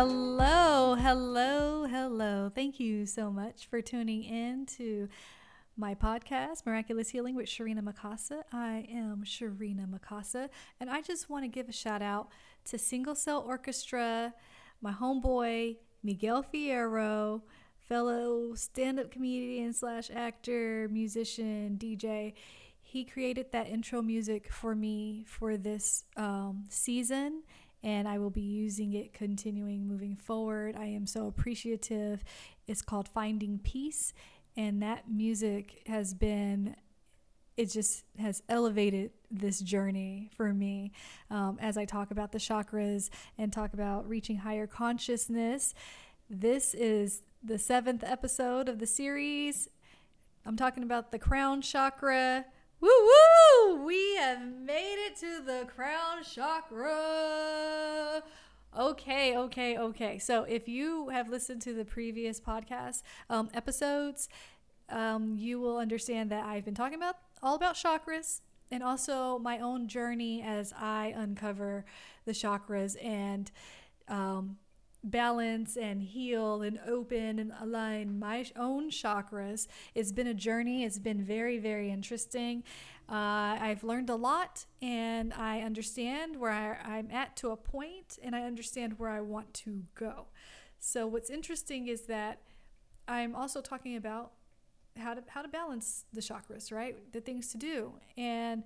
Hello, hello, hello. Thank you so much for tuning in to my podcast, Miraculous Healing with Sharina Mikasa. I am Sharina Mikasa, and I just want to give a shout out to Single Cell Orchestra, my homeboy, Miguel Fierro, fellow stand up comedian slash actor, musician, DJ. He created that intro music for me for this um, season and I will be using it continuing moving forward. I am so appreciative. It's called Finding Peace, and that music has been it just has elevated this journey for me um, as I talk about the chakras and talk about reaching higher consciousness. This is the seventh episode of the series. I'm talking about the crown chakra. Woo woo! We have made it to the crown chakra. Okay, okay, okay. So if you have listened to the previous podcast um, episodes, um, you will understand that I've been talking about all about chakras and also my own journey as I uncover the chakras and um, balance and heal and open and align my own chakras. It's been a journey. It's been very, very interesting. Uh, I've learned a lot and I understand where I, I'm at to a point and I understand where I want to go. So, what's interesting is that I'm also talking about how to, how to balance the chakras, right? The things to do. And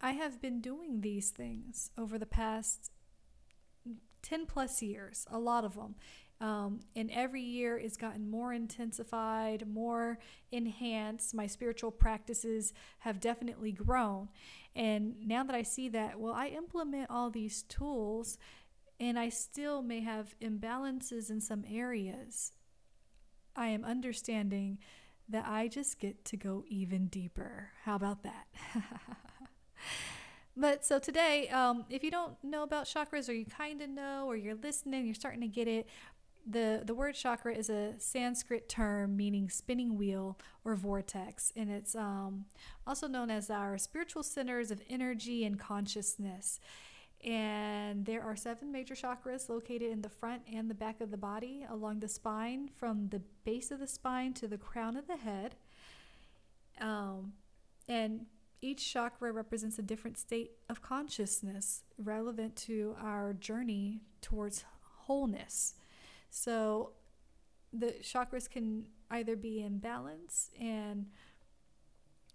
I have been doing these things over the past 10 plus years, a lot of them. Um, and every year it's gotten more intensified, more enhanced. My spiritual practices have definitely grown. And now that I see that, well, I implement all these tools and I still may have imbalances in some areas. I am understanding that I just get to go even deeper. How about that? But so today, um, if you don't know about chakras, or you kind of know, or you're listening, you're starting to get it. The, the word chakra is a Sanskrit term meaning spinning wheel or vortex, and it's um, also known as our spiritual centers of energy and consciousness. And there are seven major chakras located in the front and the back of the body, along the spine, from the base of the spine to the crown of the head. Um, and each chakra represents a different state of consciousness relevant to our journey towards wholeness. So the chakras can either be in balance and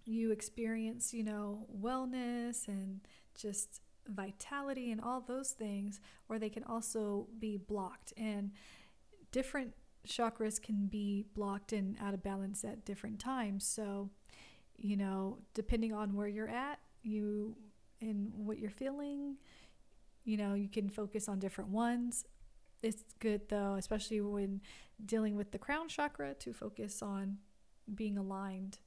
you experience, you know, wellness and just vitality and all those things, or they can also be blocked. And different chakras can be blocked and out of balance at different times. So, you know, depending on where you're at, you and what you're feeling, you know, you can focus on different ones. It's good though, especially when dealing with the crown chakra, to focus on being aligned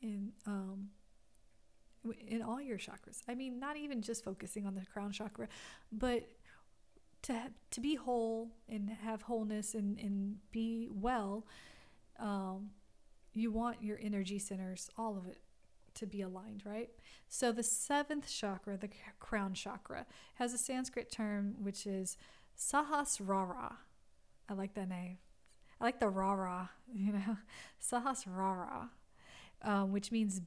in um, in all your chakras. I mean, not even just focusing on the crown chakra, but to to be whole and have wholeness and and be well. Um, you want your energy centers, all of it, to be aligned, right? So the seventh chakra, the crown chakra, has a Sanskrit term which is Sahasrara. I like that name. I like the rara, you know, Sahasrara, um, which means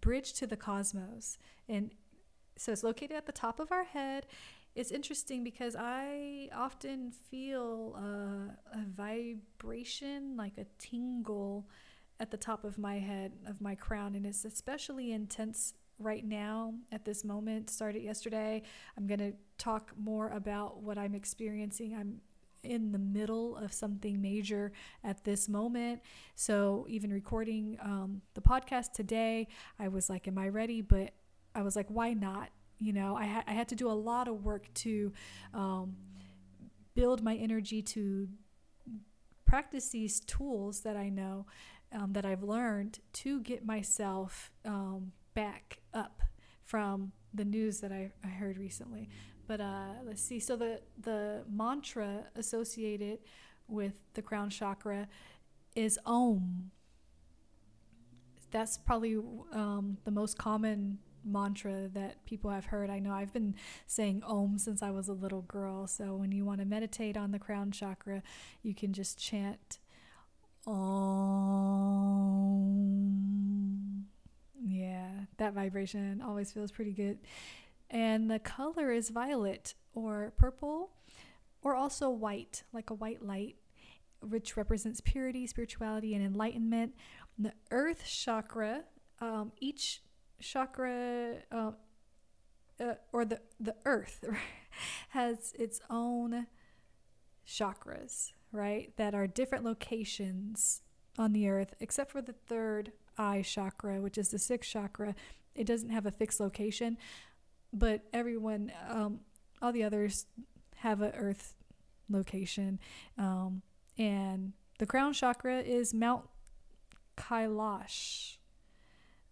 bridge to the cosmos. And so it's located at the top of our head. It's interesting because I often feel a, a vibration, like a tingle at the top of my head, of my crown, and it's especially intense right now at this moment. Started yesterday. I'm going to talk more about what I'm experiencing. I'm in the middle of something major at this moment. So, even recording um, the podcast today, I was like, Am I ready? But I was like, Why not? You know, I, ha- I had to do a lot of work to um, build my energy to practice these tools that I know um, that I've learned to get myself um, back up from the news that I, I heard recently. But uh, let's see. So the the mantra associated with the crown chakra is Om. That's probably um, the most common mantra that people have heard. I know I've been saying Om since I was a little girl. So when you want to meditate on the crown chakra, you can just chant Om. Yeah, that vibration always feels pretty good. And the color is violet or purple or also white, like a white light, which represents purity, spirituality, and enlightenment. The earth chakra, um, each chakra uh, uh, or the the earth has its own chakras, right? That are different locations on the earth, except for the third eye chakra, which is the sixth chakra. It doesn't have a fixed location, but everyone, um, all the others, have a earth location, um, and the crown chakra is Mount Kailash.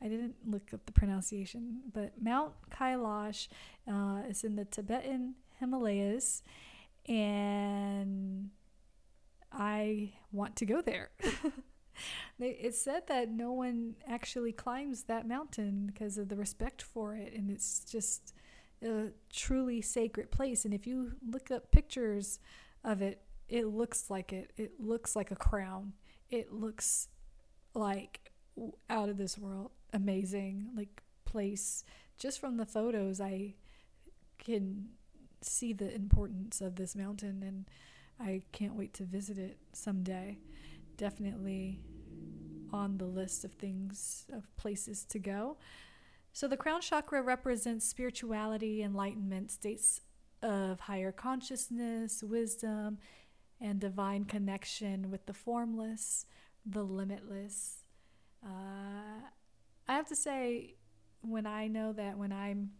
I didn't look up the pronunciation, but Mount Kailash uh, is in the Tibetan Himalayas, and I want to go there. it said that no one actually climbs that mountain because of the respect for it, and it's just a truly sacred place. And if you look up pictures of it, it looks like it. It looks like a crown. It looks like out of this world amazing like place just from the photos i can see the importance of this mountain and i can't wait to visit it someday. Definitely on the list of things of places to go. So the crown chakra represents spirituality enlightenment states of higher consciousness wisdom and divine connection with the formless the limitless. Uh, I have to say, when I know that when I'm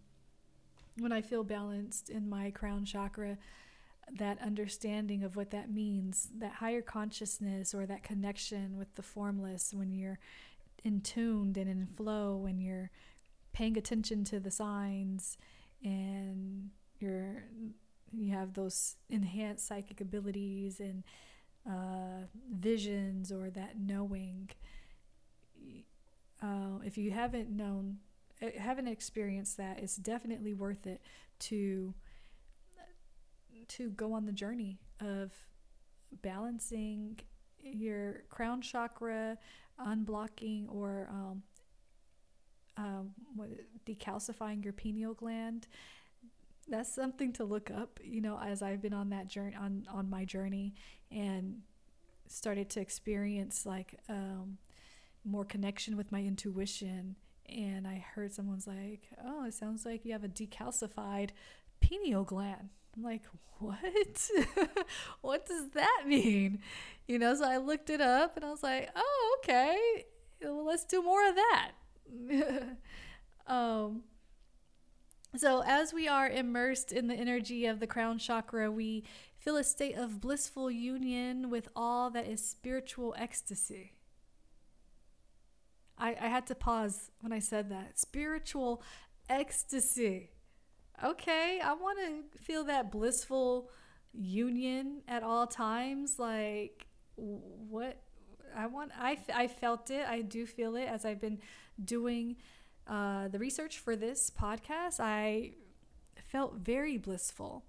when I feel balanced in my crown chakra, that understanding of what that means, that higher consciousness or that connection with the formless, when you're in tuned and in flow, when you're paying attention to the signs and you're you have those enhanced psychic abilities and uh, visions or that knowing. Uh, if you haven't known, uh, haven't experienced that, it's definitely worth it to to go on the journey of balancing your crown chakra, unblocking or um, um, decalcifying your pineal gland. That's something to look up. You know, as I've been on that journey, on on my journey, and started to experience like um, more connection with my intuition. And I heard someone's like, oh, it sounds like you have a decalcified pineal gland. I'm like, what? what does that mean? You know, so I looked it up and I was like, oh, okay. Well, let's do more of that. um, so, as we are immersed in the energy of the crown chakra, we feel a state of blissful union with all that is spiritual ecstasy. I, I had to pause when I said that. Spiritual ecstasy. Okay, I want to feel that blissful union at all times. Like, what I want, I, I felt it. I do feel it as I've been doing uh, the research for this podcast. I felt very blissful.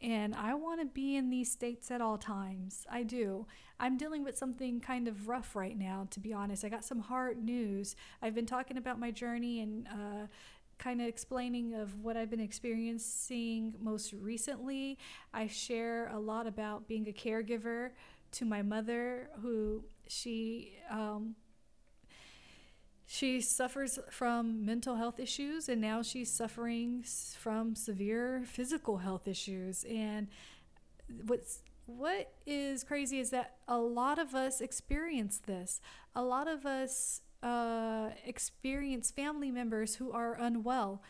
And I want to be in these states at all times. I do. I'm dealing with something kind of rough right now, to be honest. I got some hard news. I've been talking about my journey and uh, kind of explaining of what I've been experiencing most recently. I share a lot about being a caregiver to my mother, who she um, she suffers from mental health issues and now she's suffering from severe physical health issues and what's what is crazy is that a lot of us experience this a lot of us uh, experience family members who are unwell.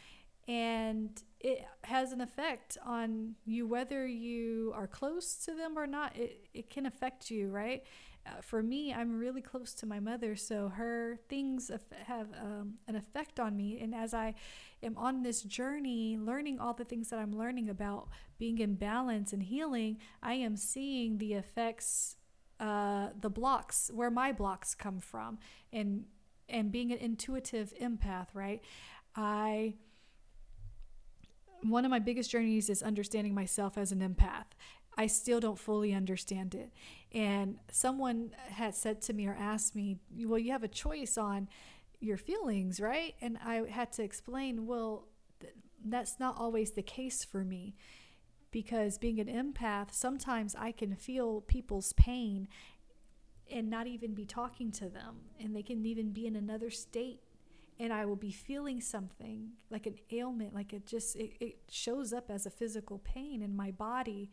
And it has an effect on you whether you are close to them or not it, it can affect you right? Uh, for me, I'm really close to my mother, so her things have um, an effect on me. And as I am on this journey, learning all the things that I'm learning about being in balance and healing, I am seeing the effects, uh, the blocks, where my blocks come from, and and being an intuitive empath, right? I one of my biggest journeys is understanding myself as an empath. I still don't fully understand it. And someone had said to me or asked me, Well, you have a choice on your feelings, right? And I had to explain, Well, th- that's not always the case for me. Because being an empath, sometimes I can feel people's pain and not even be talking to them. And they can even be in another state and I will be feeling something like an ailment, like it just it, it shows up as a physical pain in my body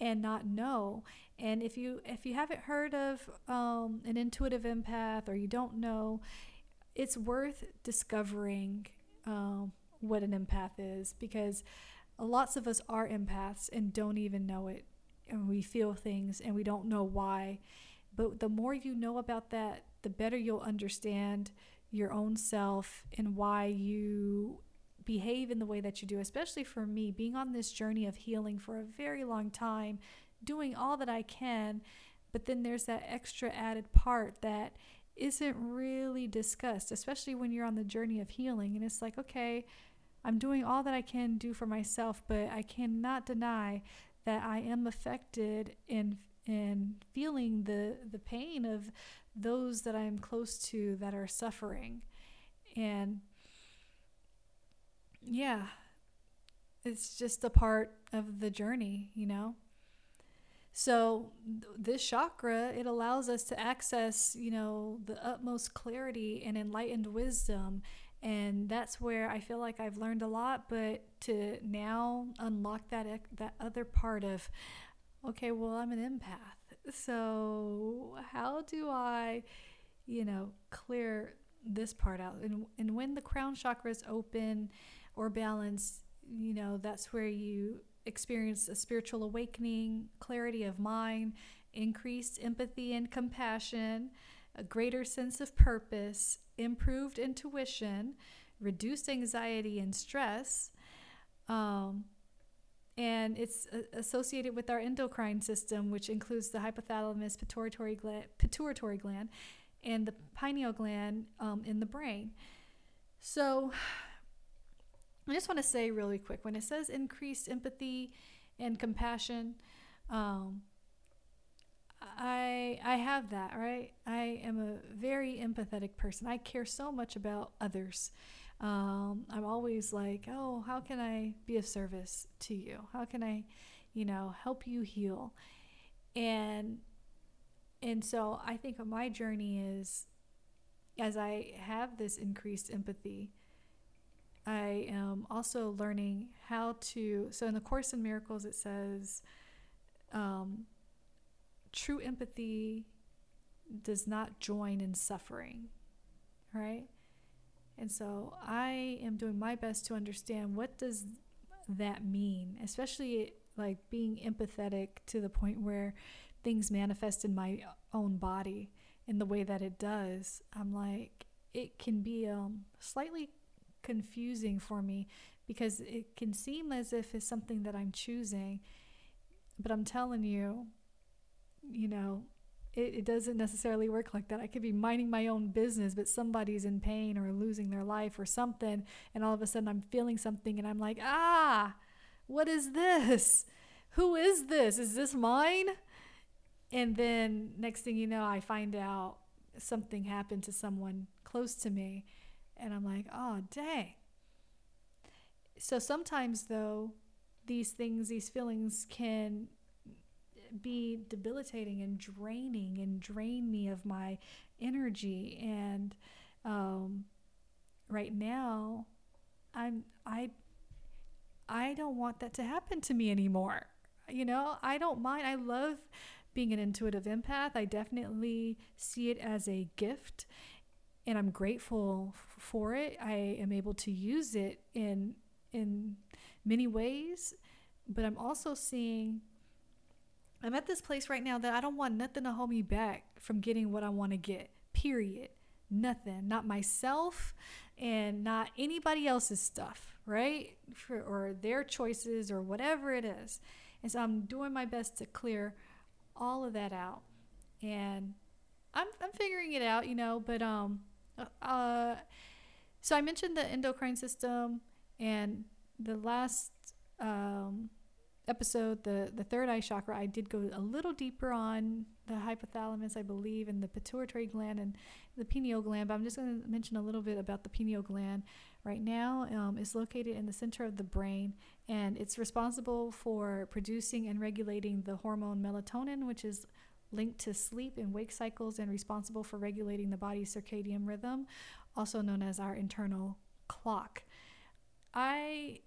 and not know. And if you if you haven't heard of um, an intuitive empath or you don't know, it's worth discovering um, what an empath is because lots of us are empaths and don't even know it, and we feel things and we don't know why. But the more you know about that, the better you'll understand your own self and why you behave in the way that you do, especially for me, being on this journey of healing for a very long time, doing all that I can, but then there's that extra added part that isn't really discussed, especially when you're on the journey of healing. And it's like, okay, I'm doing all that I can do for myself, but I cannot deny that I am affected in in feeling the the pain of those that I'm close to that are suffering. And yeah, it's just a part of the journey, you know? So this chakra, it allows us to access, you know, the utmost clarity and enlightened wisdom. And that's where I feel like I've learned a lot, but to now unlock that that other part of okay, well, I'm an empath. So how do I, you know, clear this part out? And and when the crown chakra is open or balanced, you know, that's where you experience a spiritual awakening, clarity of mind, increased empathy and compassion, a greater sense of purpose, improved intuition, reduced anxiety and stress. Um, and it's associated with our endocrine system, which includes the hypothalamus, pituitary gland, pituitary gland and the pineal gland um, in the brain. So, I just want to say really quick when it says increased empathy and compassion, um, I I have that right. I am a very empathetic person. I care so much about others. Um, I'm always like, oh, how can I be of service to you? How can I, you know, help you heal? And and so I think my journey is as I have this increased empathy I am also learning how to. So, in the Course in Miracles, it says um, true empathy does not join in suffering, right? And so, I am doing my best to understand what does that mean, especially like being empathetic to the point where things manifest in my own body in the way that it does. I'm like, it can be um, slightly confusing for me because it can seem as if it's something that I'm choosing. But I'm telling you, you know, it, it doesn't necessarily work like that. I could be minding my own business, but somebody's in pain or losing their life or something. And all of a sudden I'm feeling something and I'm like, ah, what is this? Who is this? Is this mine? And then next thing you know, I find out something happened to someone close to me and I'm like, oh, dang. So sometimes, though, these things, these feelings can be debilitating and draining and drain me of my energy. And um, right now, I'm, I, I don't want that to happen to me anymore. You know, I don't mind. I love being an intuitive empath. I definitely see it as a gift and I'm grateful for it. I am able to use it in in many ways, but I'm also seeing I'm at this place right now that I don't want nothing to hold me back from getting what I want to get. Period. Nothing. Not myself and not anybody else's stuff, right? For, or their choices or whatever it is. And so I'm doing my best to clear all of that out. And I'm I'm figuring it out, you know, but um uh, So I mentioned the endocrine system, and the last um, episode, the the third eye chakra, I did go a little deeper on the hypothalamus, I believe, and the pituitary gland and the pineal gland. But I'm just going to mention a little bit about the pineal gland. Right now, um, it's located in the center of the brain, and it's responsible for producing and regulating the hormone melatonin, which is linked to sleep and wake cycles and responsible for regulating the body's circadian rhythm, also known as our internal clock. I,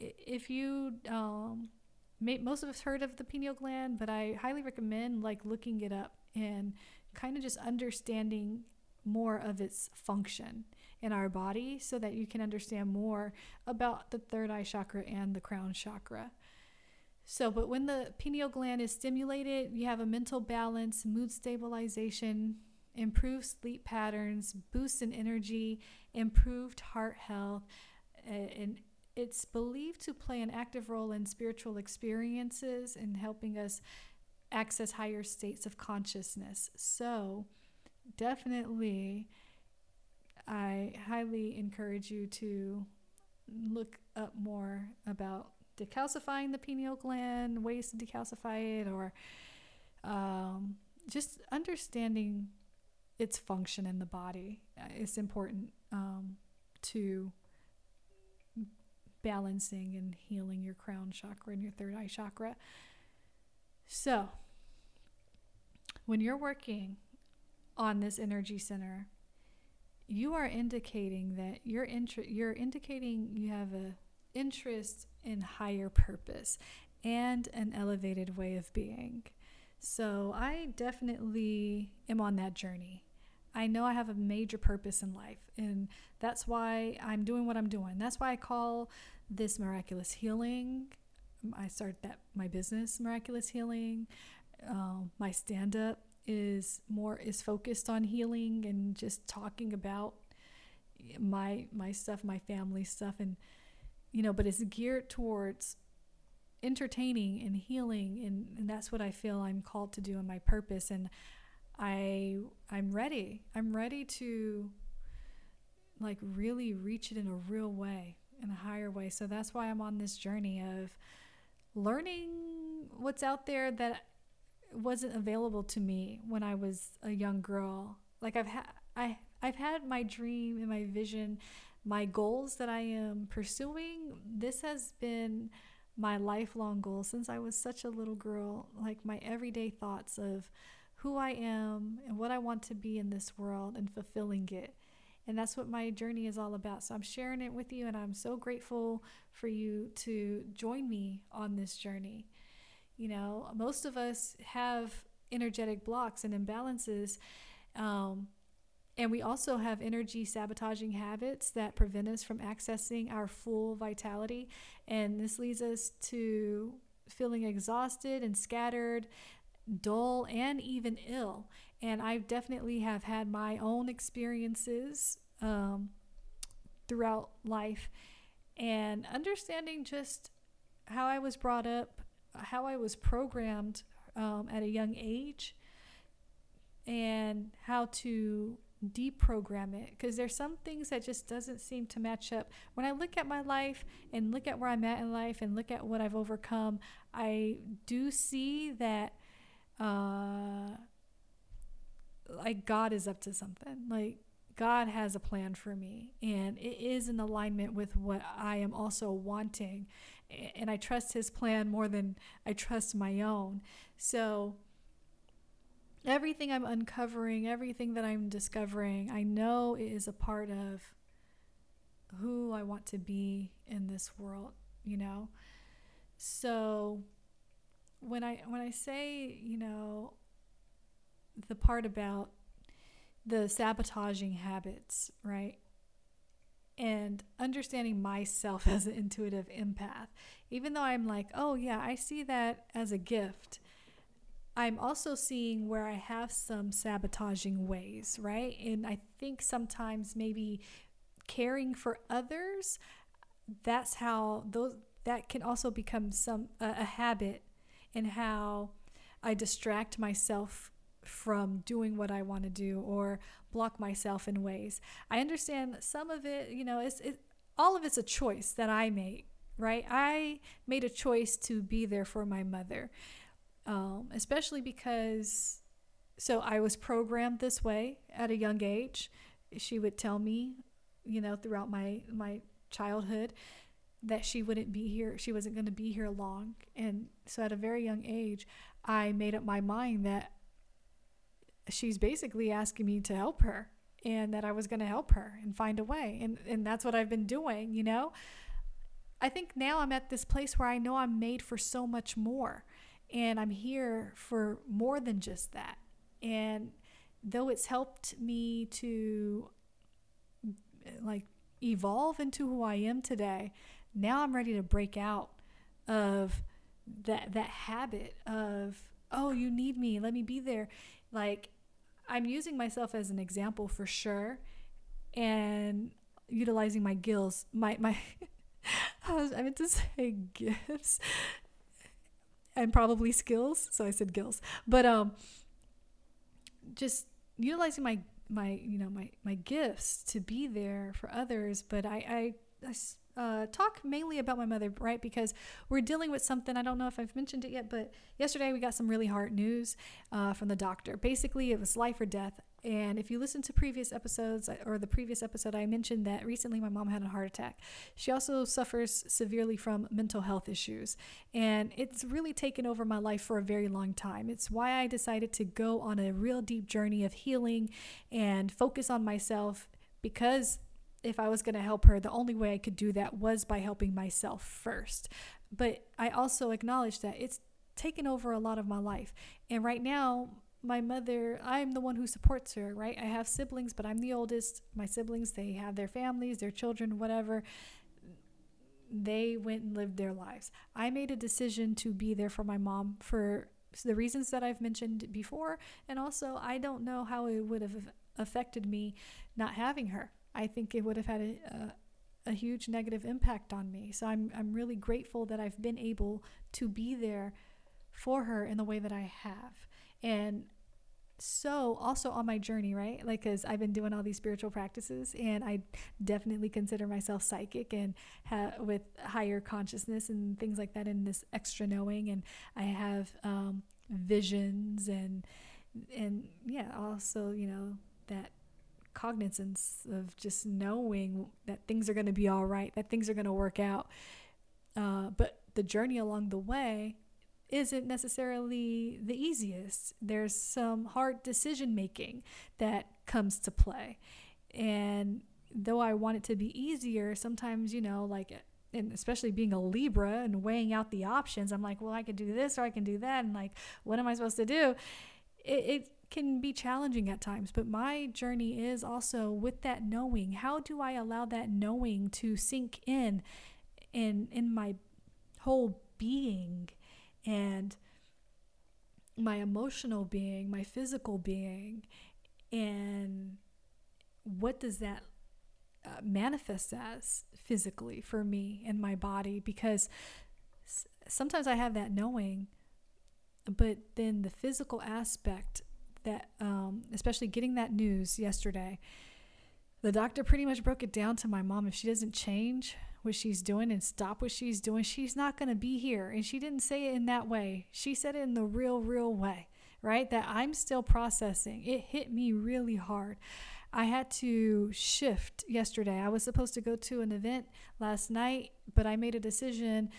If you um, may, most of us heard of the pineal gland, but I highly recommend like looking it up and kind of just understanding more of its function in our body so that you can understand more about the third eye chakra and the crown chakra. So, but when the pineal gland is stimulated, you have a mental balance, mood stabilization, improved sleep patterns, boost in energy, improved heart health, and it's believed to play an active role in spiritual experiences and helping us access higher states of consciousness. So, definitely, I highly encourage you to look up more about decalcifying the pineal gland, ways to decalcify it, or um, just understanding its function in the body. It's important um, to balancing and healing your crown chakra and your third eye chakra. So, when you're working on this energy center, you are indicating that you're inter- you're indicating you have a interest in higher purpose and an elevated way of being. So I definitely am on that journey. I know I have a major purpose in life, and that's why I'm doing what I'm doing. That's why I call this miraculous healing. I started that my business, miraculous healing. Um, my stand up is more is focused on healing and just talking about my my stuff, my family stuff, and you know, but it's geared towards entertaining and healing and, and that's what I feel I'm called to do in my purpose and I I'm ready. I'm ready to like really reach it in a real way, in a higher way. So that's why I'm on this journey of learning what's out there that wasn't available to me when I was a young girl. Like I've had I I've had my dream and my vision my goals that I am pursuing, this has been my lifelong goal since I was such a little girl. Like my everyday thoughts of who I am and what I want to be in this world and fulfilling it. And that's what my journey is all about. So I'm sharing it with you, and I'm so grateful for you to join me on this journey. You know, most of us have energetic blocks and imbalances. Um, and we also have energy sabotaging habits that prevent us from accessing our full vitality. And this leads us to feeling exhausted and scattered, dull, and even ill. And I definitely have had my own experiences um, throughout life. And understanding just how I was brought up, how I was programmed um, at a young age, and how to deprogram it because there's some things that just doesn't seem to match up when i look at my life and look at where i'm at in life and look at what i've overcome i do see that uh like god is up to something like god has a plan for me and it is in alignment with what i am also wanting and i trust his plan more than i trust my own so everything I'm uncovering, everything that I'm discovering, I know it is a part of who I want to be in this world, you know? So when I when I say, you know, the part about the sabotaging habits, right? And understanding myself as an intuitive empath, even though I'm like, oh, yeah, I see that as a gift I'm also seeing where I have some sabotaging ways, right? And I think sometimes maybe caring for others, that's how those that can also become some a, a habit in how I distract myself from doing what I want to do or block myself in ways. I understand some of it, you know, it's it, all of it's a choice that I made, right? I made a choice to be there for my mother, um, especially because so I was programmed this way at a young age. She would tell me, you know, throughout my my childhood that she wouldn't be here. She wasn't going to be here long. And so at a very young age, I made up my mind that she's basically asking me to help her and that I was going to help her and find a way. And and that's what I've been doing, you know? I think now I'm at this place where I know I'm made for so much more and I'm here for more than just that. And though it's helped me to like evolve into who I am today, now I'm ready to break out of that that habit of oh you need me let me be there. Like i'm using myself as an example for sure and utilizing my gills my my I, was, I meant to say gifts and probably skills. So i said gills but um just utilizing my my you know my my gifts to be there for others. But i i, I uh, talk mainly about my mother, right? Because we're dealing with something. I don't know if I've mentioned it yet, but yesterday we got some really hard news uh, from the doctor. Basically, it was life or death. And if you listen to previous episodes uh, or the previous episode, I mentioned that recently my mom had a heart attack. She also suffers severely from mental health issues. And it's really taken over my life for a very long time. It's why I decided to go on a real deep journey of healing and focus on myself because if I was going to help her, the only way I could do that was by helping myself first. But I also acknowledge that it's taken over a lot of my life. And right now, my mother, I'm the one who supports her, right? I have siblings, but I'm the oldest. My siblings, they have their families, their children, whatever. They went and lived their lives. I made a decision to be there for my mom for the reasons that I've mentioned before. And also, I don't know how it would have affected me not having her. I think it would have had a, a, a huge negative impact on me. So I'm, I'm really grateful that I've been able to be there for her in the way that I have. And so also on my journey right like because i've been doing all these spiritual practices and i definitely consider myself psychic and ha- with higher consciousness and things like that and this extra knowing and i have um, visions and and yeah also you know that cognizance of just knowing that things are going to be all right, that things are going to work out. Uh, but the journey along the way isn't necessarily the easiest. There's some hard decision making that comes to play. And though I want it to be easier, sometimes, you know, like, and especially being a Libra and weighing out the options, I'm like, well, I could do this or I can do that. And like, what am I supposed to do? It, it can be challenging at times, but my journey is also with that knowing. How do I allow that knowing to sink in in in my whole being and my emotional being, my physical being, and what does that uh, manifest as physically for me and my body? Because s- sometimes I have that knowing, but then the physical aspect that, um, especially getting that news yesterday, the doctor pretty much broke it down to my mom. If she doesn't change what she's doing and stop what she's doing, she's not going to be here. And she didn't say it in that way. She said it in the real, real way, right? That I'm still processing. It hit me really hard. I had to shift yesterday. I was supposed to go to an event last night, but I made a decision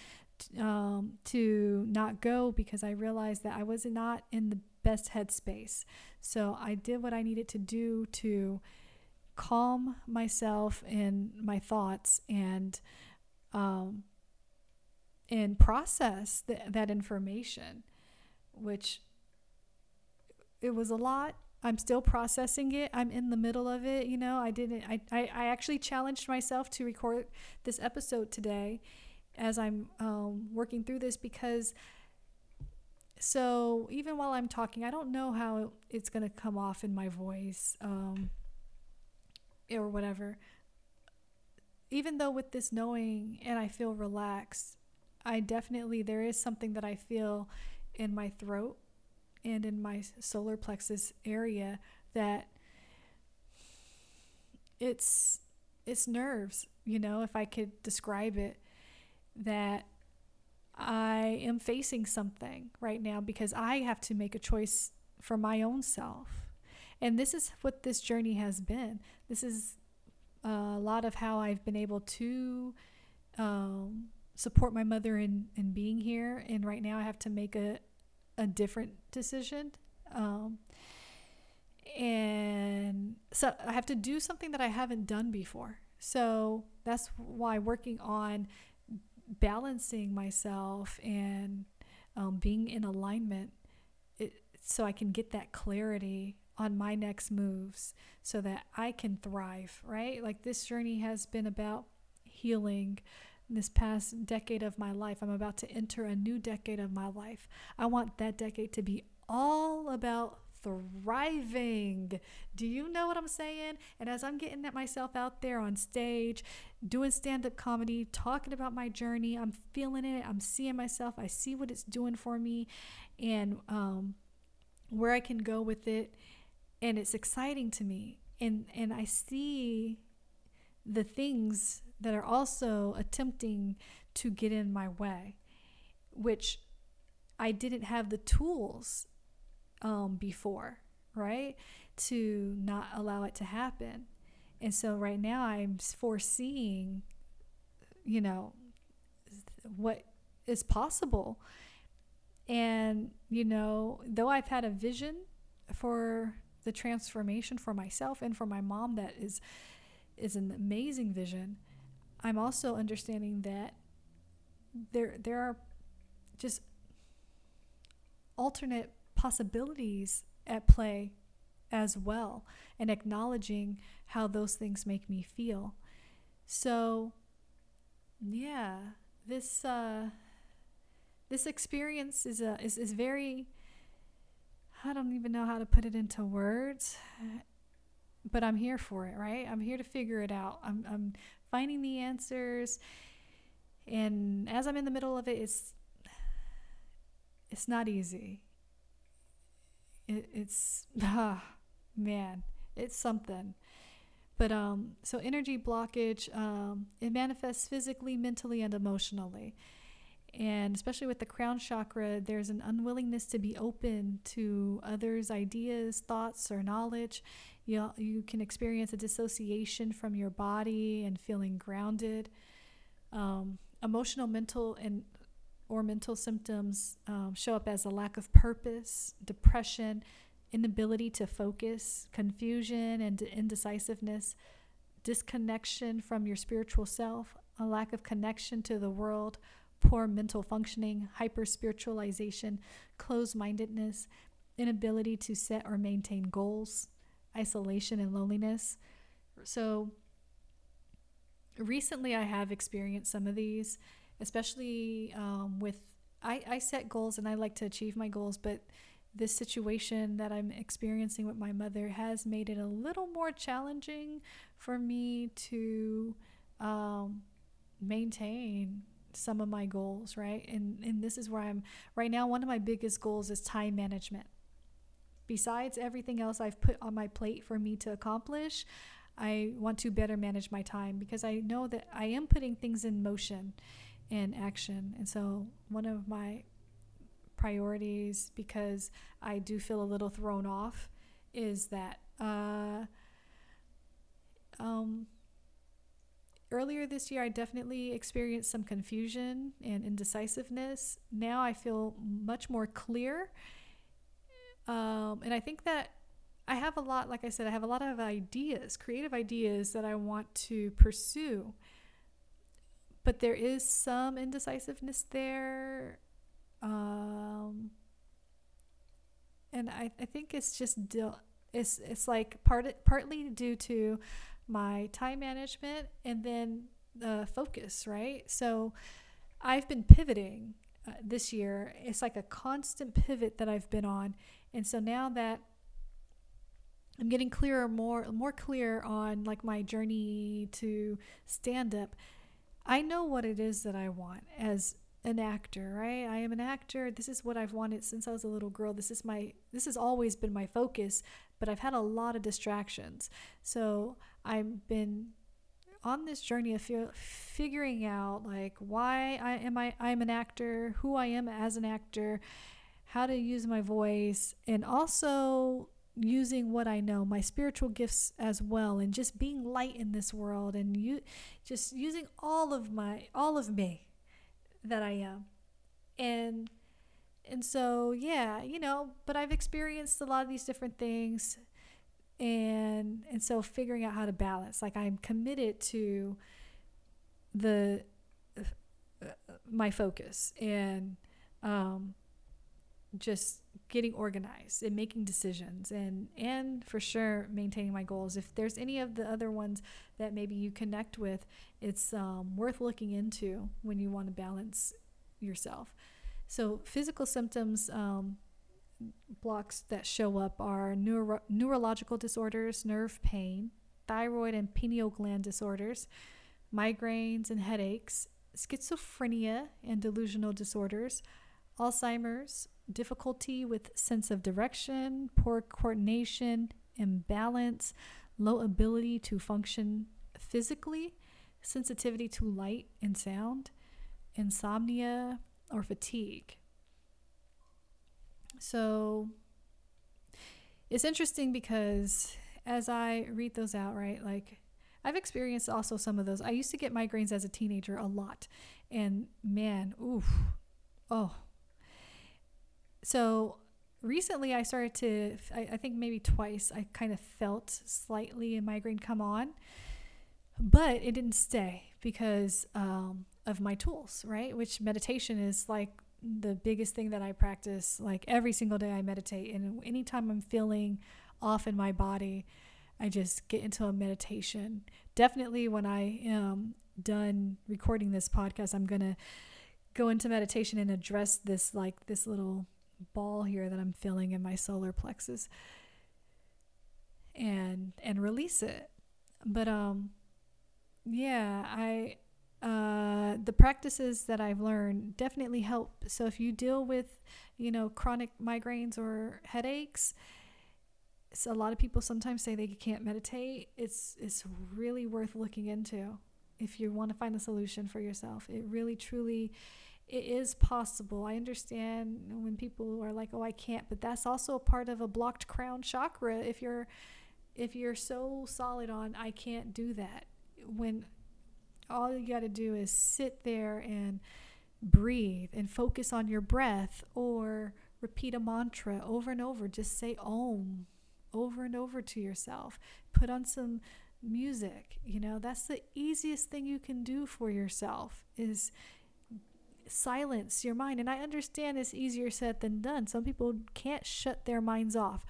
um, to not go because I realized that I was not in the best headspace. So I did what I needed to do to calm myself and my thoughts and um, and process th- that information, which it was a lot. I'm still processing it. I'm in the middle of it. You know, I didn't, I, I, I actually challenged myself to record this episode today as I'm um, working through this because so even while I'm talking, I don't know how it's going to come off in my voice um, or whatever. Even though with this knowing and I feel relaxed, I definitely, there is something that I feel in my throat and in my solar plexus area that it's it's nerves, you know, if I could describe it that I am facing something right now because I have to make a choice for my own self. And this is what this journey has been. This is a lot of how I've been able to um, support my mother in, in being here. And right now I have to make a, a different decision. Um, and so I have to do something that I haven't done before. So that's why working on balancing myself and um, being in alignment it, so I can get that clarity on my next moves so that I can thrive, right? Like this journey has been about healing this past decade of my life. I'm about to enter a new decade of my life. I want that decade to be all about thriving. Do you know what I'm saying? And as I'm getting at myself out there on stage, doing stand up comedy, talking about my journey, I'm feeling it. I'm seeing myself. I see what it's doing for me and um, where I can go with it. And it's exciting to me. And, and I see the things that are also attempting to get in my way, which I didn't have the tools um, before, right? To not allow it to happen. And so right now I'm foreseeing, you know, what is possible. And, you know, though I've had a vision for the transformation for myself and for my mom that is is an amazing vision, I'm also understanding that there there are just alternate possibilities at play as well and acknowledging how those things make me feel. So, yeah, this uh, this experience is a is, is very I don't even know how to put it into words, but I'm here for it, right? I'm here to figure it out. I'm I'm finding the answers and as I'm in the middle of it, it's it's not easy it, it's ah man it's something. But um so energy blockage um it manifests physically mentally and emotionally. And especially with the crown chakra there's an unwillingness to be open to others ideas thoughts or knowledge. You, you can experience a dissociation from your body and feeling grounded. Um, emotional mental and or mental symptoms um, show up as a lack of purpose, depression, inability to focus, confusion and indecisiveness, disconnection from your spiritual self, a lack of connection to the world, poor mental functioning, hyper spiritualization, closed mindedness, inability to set or maintain goals, isolation and loneliness. So, recently I have experienced some of these especially um, with I, I set goals and I like to achieve my goals, but this situation that I'm experiencing with my mother has made it a little more challenging for me to um, maintain some of my goals, right? And and this is where I'm right now. One of my biggest goals is time management. Besides everything else I've put on my plate for me to accomplish, I want to better manage my time because I know that I am putting things in motion in action. And so, one of my priorities, because I do feel a little thrown off, is that uh, um, earlier this year, I definitely experienced some confusion and indecisiveness. Now I feel much more clear. Um, and I think that I have a lot, like I said, I have a lot of ideas, creative ideas that I want to pursue but there is some indecisiveness there. Um, and I, I think it's just it's it's like part partly due to my time management and then the focus, right? So I've been pivoting uh, this year. It's like a constant pivot that I've been on, and so now that I'm getting clearer, more more clear on like my journey to stand up I know what it is that I want as an actor, right? I am an actor. This is what I've wanted since I was a little girl. This is my this has always been my focus, but I've had a lot of distractions. So, I've been on this journey of figuring out like why I am I I'm an actor, who I am as an actor, how to use my voice, and also using what I know, my spiritual gifts as well, and just being light in this world, and you just using all of my all of me that I am, and and so yeah, you know, but I've experienced a lot of these different things, and and so figuring out how to balance, like I'm committed to the uh, my focus and um, just getting organized and making decisions and and for sure maintaining my goals. If there's any of the other ones that maybe you connect with it's um, worth looking into when you want to balance yourself. So physical symptoms um, blocks that show up are neuro- neurological disorders nerve pain thyroid and pineal gland disorders migraines and headaches schizophrenia and delusional disorders alzheimer's difficulty with sense of direction, poor coordination, imbalance, low ability to function physically, sensitivity to light and sound, insomnia, or fatigue. So it's interesting because as I read those out, right, like I've experienced also some of those. I used to get migraines as a teenager a lot. And man, oof, oh, so recently I started to, I, I think maybe twice, I kind of felt slightly a migraine come on, but it didn't stay because um, of my tools, right? Which meditation is like the biggest thing that I practice. Like every single day I meditate, and anytime I'm feeling off in my body, I just get into a meditation. Definitely when I am done recording this podcast, I'm going to go into meditation and address this like this little ball here that I'm feeling in my solar plexus and and release it. But um yeah, I uh, the practices that I've learned definitely help. So if you deal with, you know, chronic migraines or headaches, so a lot of people sometimes say they can't meditate. It's it's really worth looking into if you want to find a solution for yourself. It really truly it is possible. I understand when people are like, "Oh, I can't," but that's also a part of a blocked crown chakra. If you're if you're so solid on I can't do that, when all you got to do is sit there and breathe and focus on your breath or repeat a mantra over and over. Just say om over and over to yourself. Put on some music. You know, that's the easiest thing you can do for yourself is silence your mind. And I understand it's easier said than done. Some people can't shut their minds off.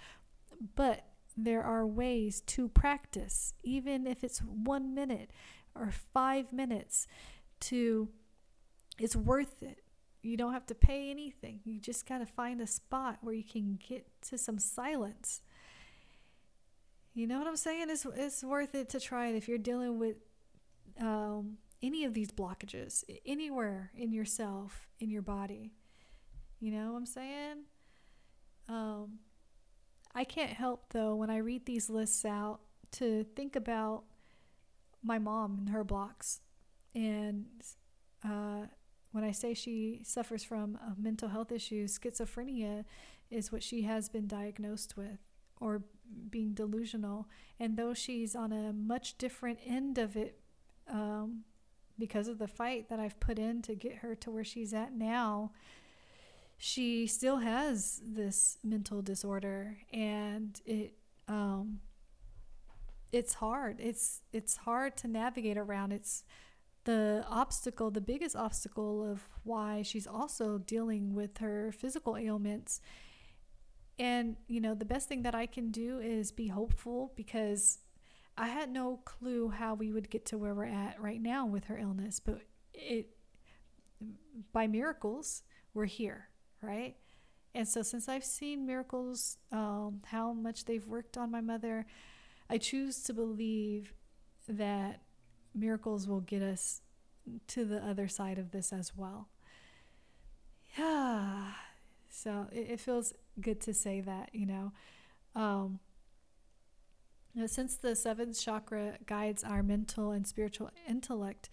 But there are ways to practice, even if it's one minute or five minutes, to it's worth it. You don't have to pay anything. You just got to find a spot where you can get to some silence. You know what I'm saying? It's, it's worth it to try it if you're dealing with um, any of these blockages anywhere in yourself, in your body. You know what I'm saying? Um, I can't help though when I read these lists out to think about my mom and her blocks. And uh, when I say she suffers from a mental health issues, schizophrenia is what she has been diagnosed with, or being delusional. And though she's on a much different end of it um, because of the fight that I've put in to get her to where she's at now, she still has this mental disorder and it um it's hard. It's it's hard to navigate around. It's the obstacle, the biggest obstacle of why she's also dealing with her physical ailments. And, you know, the best thing that I can do is be hopeful because I had no clue how we would get to where we're at right now with her illness, but it by miracles we're here, right? And so since I've seen miracles, um, how much they've worked on my mother, I choose to believe that miracles will get us to the other side of this as well. yeah. So it, it feels good to say that, you know. Um, since the seventh chakra guides our mental and spiritual intellect,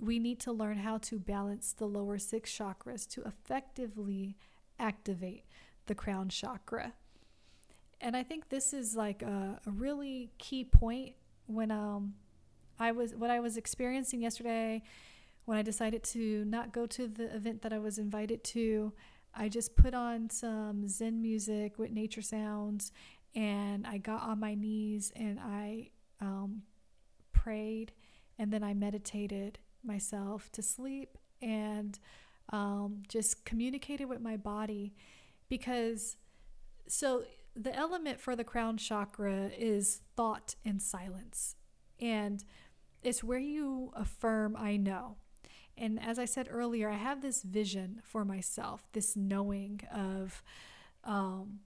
we need to learn how to balance the lower six chakras to effectively activate the crown chakra. And I think this is like a, a really key point when um, I was what I was experiencing yesterday when I decided to not go to the event that I was invited to. I just put on some Zen music with nature sounds and I got on my knees and I um, prayed and then I meditated myself to sleep and um, just communicated with my body because so the element for the crown chakra is thought and silence and it's where you affirm I know. And as I said earlier, I have this vision for myself, this knowing of um,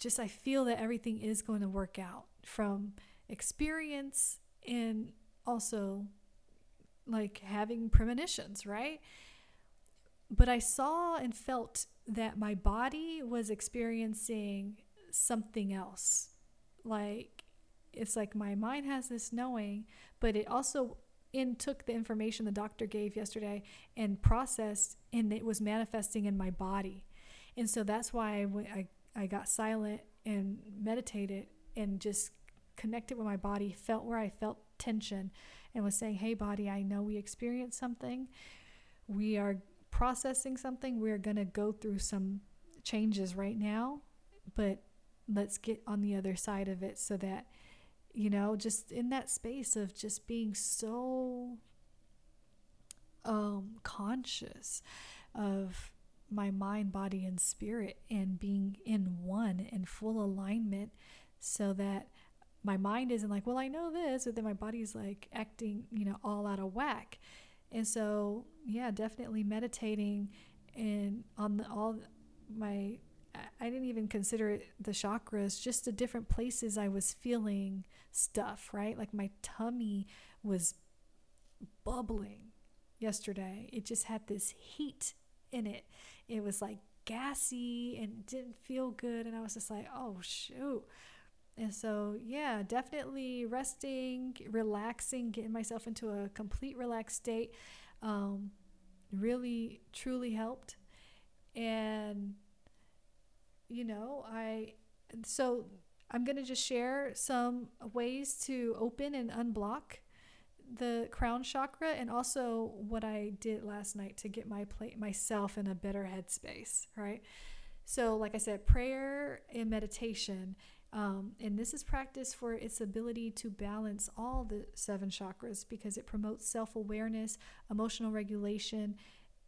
just I feel that everything is going to work out from experience and also like having premonitions, right? But I saw and felt that my body was experiencing something else. Like it's like my mind has this knowing, but it also in took the information the doctor gave yesterday and processed and it was manifesting in my body and so that's why I, I, I got silent and meditated and just connected with my body felt where i felt tension and was saying hey body i know we experienced something. We are processing something. We're going to go through some changes right now but let's get on the other side of it so that you know, just in that space of just being so um, conscious of my mind, body, and spirit and being in one and full alignment so that my mind isn't like, well, I know this, but then my body's like acting, you know, all out of whack. And so, yeah, definitely meditating and on the, all my I didn't even consider it the chakras, just the different places I was feeling stuff, right? Like my tummy was bubbling yesterday. It just had this heat in it. It was like gassy and didn't feel good. And I was just like, oh, shoot. And so, yeah, definitely resting, relaxing, getting myself into a complete relaxed state um, really, truly helped. And you know, I so I'm going to just share some ways to open and unblock the crown chakra and also what I did last night to get my plate myself in a better headspace, right? So, like I said, prayer and meditation. Um, and this is practice for its ability to balance all the seven chakras because it promotes self awareness, emotional regulation,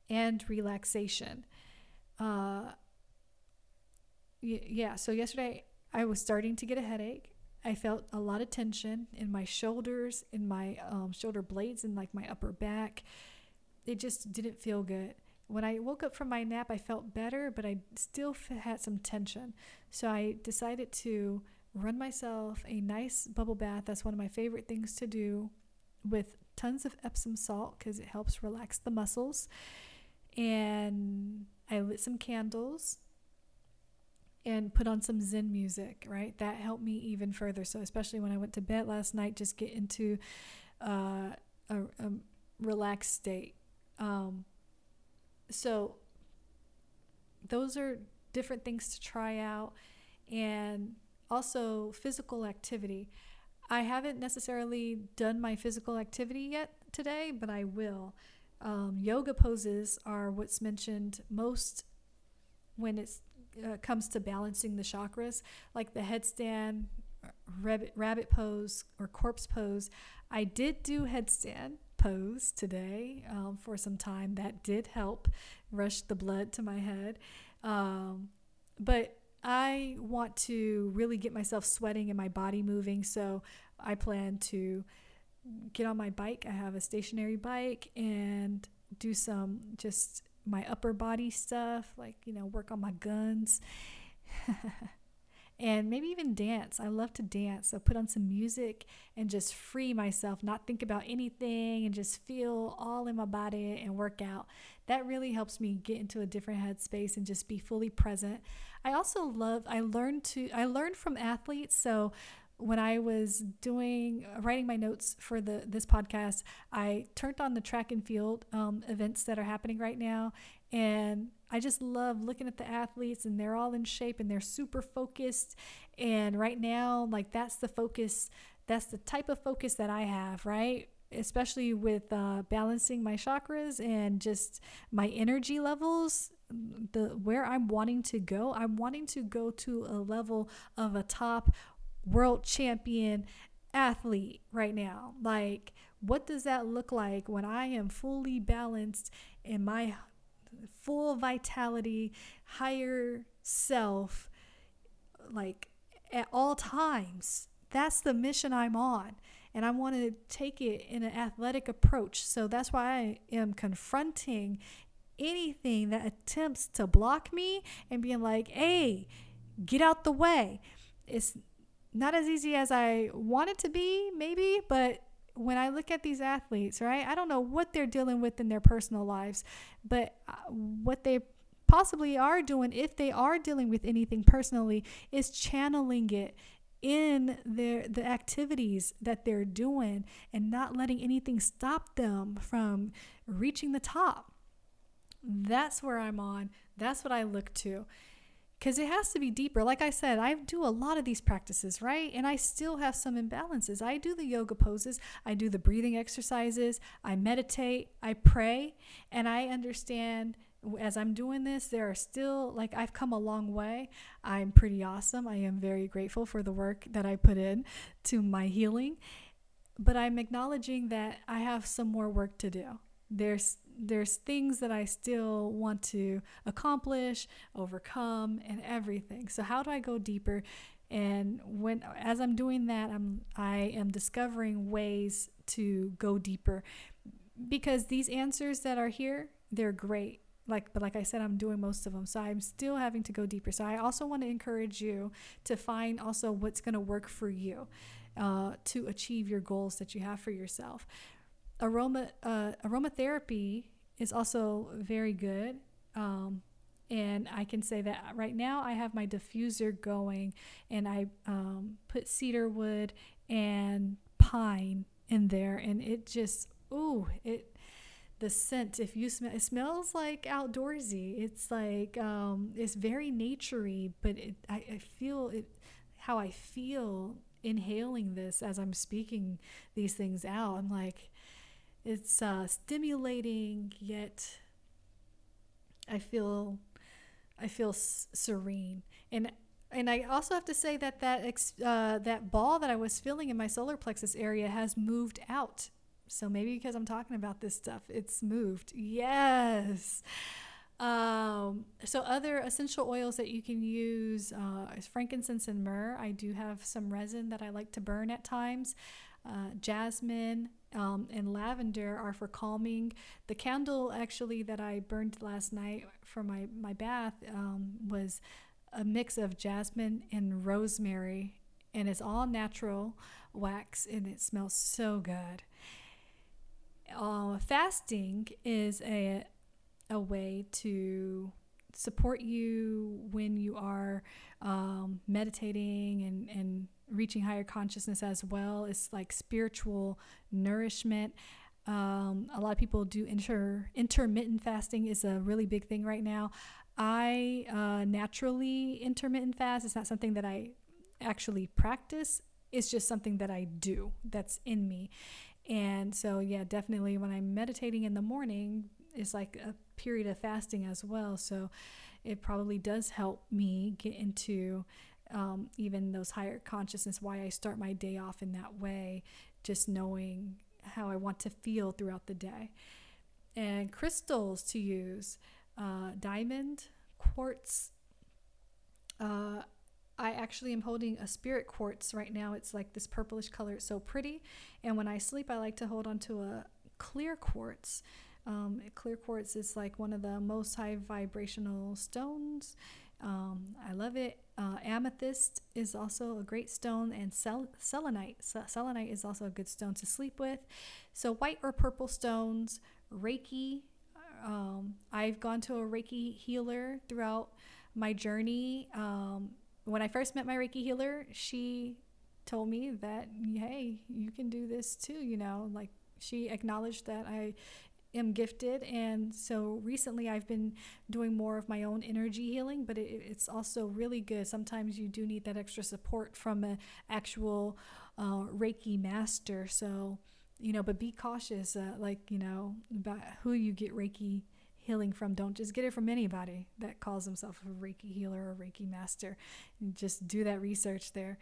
and relaxation. Uh, yeah, so yesterday I was starting to get a headache. I felt a lot of tension in my shoulders, in my um, shoulder blades, and like my upper back. It just didn't feel good. When I woke up from my nap, I felt better, but I still had some tension. So I decided to run myself a nice bubble bath. That's one of my favorite things to do with tons of Epsom salt because it helps relax the muscles. And I lit some candles and put on some Zen music, right? That helped me even further. So, especially when I went to bed last night, just get into uh, a, a, relaxed state. Um, so, those are different things to try out. And also, physical activity. I haven't necessarily done my physical activity yet today, but I will. Um, yoga poses are what's mentioned most when it's uh, comes to balancing the chakras, like the headstand, rabbit, rabbit pose, or corpse pose. I did do headstand pose today um, for some time. That did help rush the blood to my head. Um, but I want to really get myself sweating and my body moving. So I plan to get on my bike. I have a stationary bike and do some just my upper body stuff, like, you know, work on my guns. and maybe even dance. I love to dance. So put on some music and just free myself, not think about anything and just feel all in my body and work out. That really helps me get into a different headspace and just be fully present. I also love I learned to I learned from athletes. So when I was doing writing my notes for the this podcast, I turned on the track and field um, events that are happening right now, and I just love looking at the athletes, and they're all in shape and they're super focused. And right now, like that's the focus. That's the type of focus that I have, right? Especially with uh, balancing my chakras and just my energy levels the where I'm wanting to go, I'm wanting to go to a level of a top world champion athlete right now. Like, what does that look like when I am fully balanced in my full vitality, higher self, like at all times? That's the mission I'm on. And I want to take it in an athletic approach. So that's why I am confronting anything that attempts to block me and being like, hey, get out the way. It's not as easy as I want it to be, maybe, but when I look at these athletes, right, I don't know what they're dealing with in their personal lives, but uh, what they possibly are doing, if they are dealing with anything personally, is channeling it in their the activities that they're doing and not letting anything stop them from reaching the top. That's where I'm on. That's what I look to because it has to be deeper. Like I said, I do a lot of these practices, right? And I still have some imbalances. I do the yoga poses, I do the breathing exercises, I meditate, I pray, and I understand as I'm doing this, there are still, like, I've come a long way. I'm pretty awesome. I am very grateful for the work that I put in to my healing. But I'm acknowledging that I have some more work to do. There's there's things that I still want to accomplish, overcome, and everything. So how do I go deeper? And when as I'm doing that, I'm I am discovering ways to go deeper because these answers that are here, they're great. Like but like I said, I'm doing most of them. So I'm still having to go deeper. So I also want to encourage you to find also what's going to work for you. Uh, to achieve your goals that you have for yourself aroma uh, aromatherapy is also very good. Um, and I can say that right now I have my diffuser going, and I um, put cedar wood and pine in there, and it just ooh it the scent if you smell it smells like outdoorsy it's like um, it's very naturey but it, I, I feel it how i feel inhaling this as i'm speaking these things out i'm like it's uh, stimulating, yet I feel I feel s- serene. And and I also have to say that that ex- uh, that ball that I was feeling in my solar plexus area has moved out. So maybe because I'm talking about this stuff, it's moved. Yes. Um, so other essential oils that you can use uh, is frankincense and myrrh. I do have some resin that I like to burn at times. Uh, jasmine, um, and lavender are for calming. The candle actually that I burned last night for my, my bath um, was a mix of jasmine and rosemary, and it's all natural wax, and it smells so good. Uh, fasting is a, a way to support you when you are um, meditating and, and reaching higher consciousness as well. It's like spiritual nourishment. Um, a lot of people do inter intermittent fasting is a really big thing right now. I uh, naturally intermittent fast. It's not something that I actually practice. It's just something that I do. That's in me. And so, yeah, definitely when I'm meditating in the morning, it's like a period of fasting as well. So it probably does help me get into um, even those higher consciousness, why I start my day off in that way, just knowing how I want to feel throughout the day. And crystals to use uh, diamond, quartz. Uh, I actually am holding a spirit quartz right now. It's like this purplish color. It's so pretty. And when I sleep, I like to hold onto a clear quartz. Um, clear quartz is like one of the most high vibrational stones Um, I love it. Uh, amethyst is also a great stone, and sel- selenite. selenite is also a good stone to sleep with. So, white or purple stones, Reiki. Um, I've gone to a Reiki healer throughout my journey. Um, when I first met my Reiki healer, she told me that, hey, you can do this too, you know, like she acknowledged that I am gifted and so recently i've been doing more of my own energy healing but it, it's also really good. Sometimes you do need that extra support from an actual uh, reiki master so you know but be cautious uh, like you know about who you get reiki healing from. Don't just get it from anybody that calls himself a reiki healer or reiki master. Just do that research there.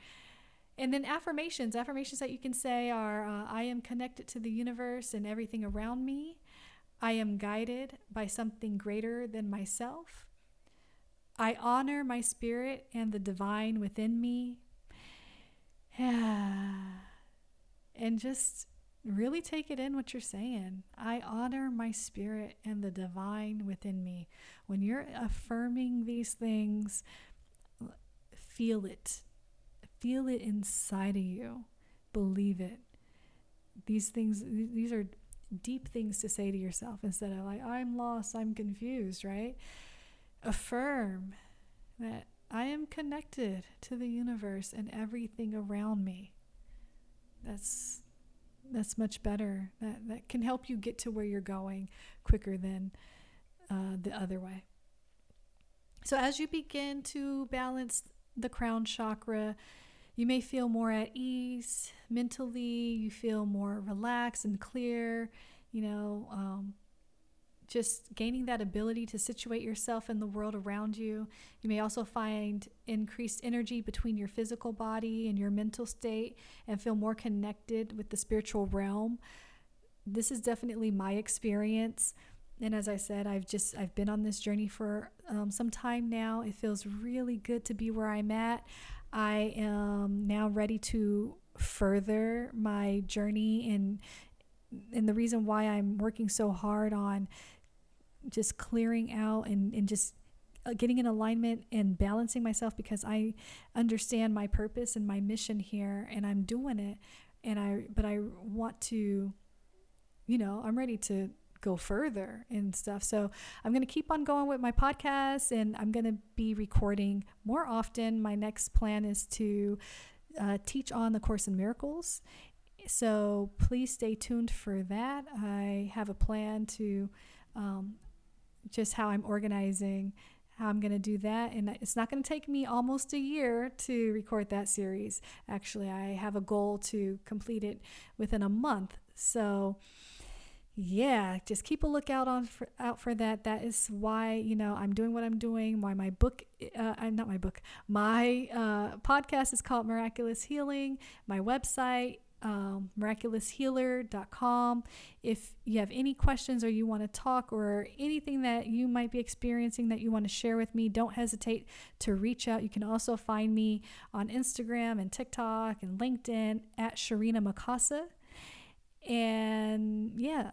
And then affirmations. Affirmations that you can say are uh, i am connected to the universe and everything around me I am guided by something greater than myself. I honor my spirit and the divine within me. and just really take it in what you're saying. I honor my spirit and the divine within me. When you're affirming these things, feel it. Feel it inside of you. Believe it. These things, these are deep things to say to yourself instead of like, I'm lost, I'm confused, right? Affirm that I am connected to the universe and everything around me. That's that's much better. That that can help you get to where you're going quicker than uh, the other way. So as you begin to balance the crown chakra, you may feel more at ease mentally, you feel more relaxed and clear, you know, um, just gaining that ability to situate yourself in the world around you. You may also find increased energy between your physical body and your mental state and feel more connected with the spiritual realm. This is definitely my experience. And as I said, I've just I've been on this journey for um, some time now. It feels really good to be where I'm at. I am now ready to further my journey and and the reason why I'm working so hard on just clearing out and, and just uh, getting in alignment and balancing myself because I understand my purpose and my mission here and I'm doing it. And I but I want to you know I'm ready to go further and stuff. So I'm going to keep on going with my podcast and I'm going to be recording more often. My next plan is to uh, teach on the Course in Miracles. So please stay tuned for that. I have a plan to um, just how I'm organizing how I'm going to do that. And it's not going to take me almost a year to record that series. Actually, I have a goal to complete it within a month. So, yeah, just keep a lookout on for, out for that. That is why you know I'm doing what I'm doing. Why my book, uh, I'm not my book. My uh, podcast is called Miraculous Healing. My website, um, miraculoushealer.com. If you have any questions or you want to talk or anything that you might be experiencing that you want to share with me, don't hesitate to reach out. You can also find me on Instagram and TikTok and LinkedIn at Sharina Makasa. And yeah,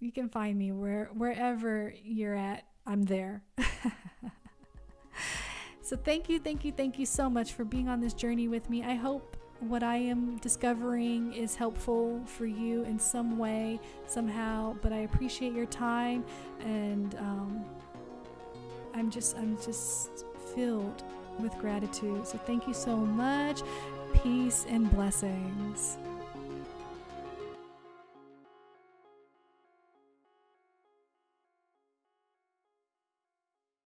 you can find me where wherever you're at. I'm there. so thank you, thank you, thank you so much for being on this journey with me. I hope what I am discovering is helpful for you in some way, somehow. But I appreciate your time, and um, I'm just I'm just filled with gratitude. So thank you so much. Peace and blessings.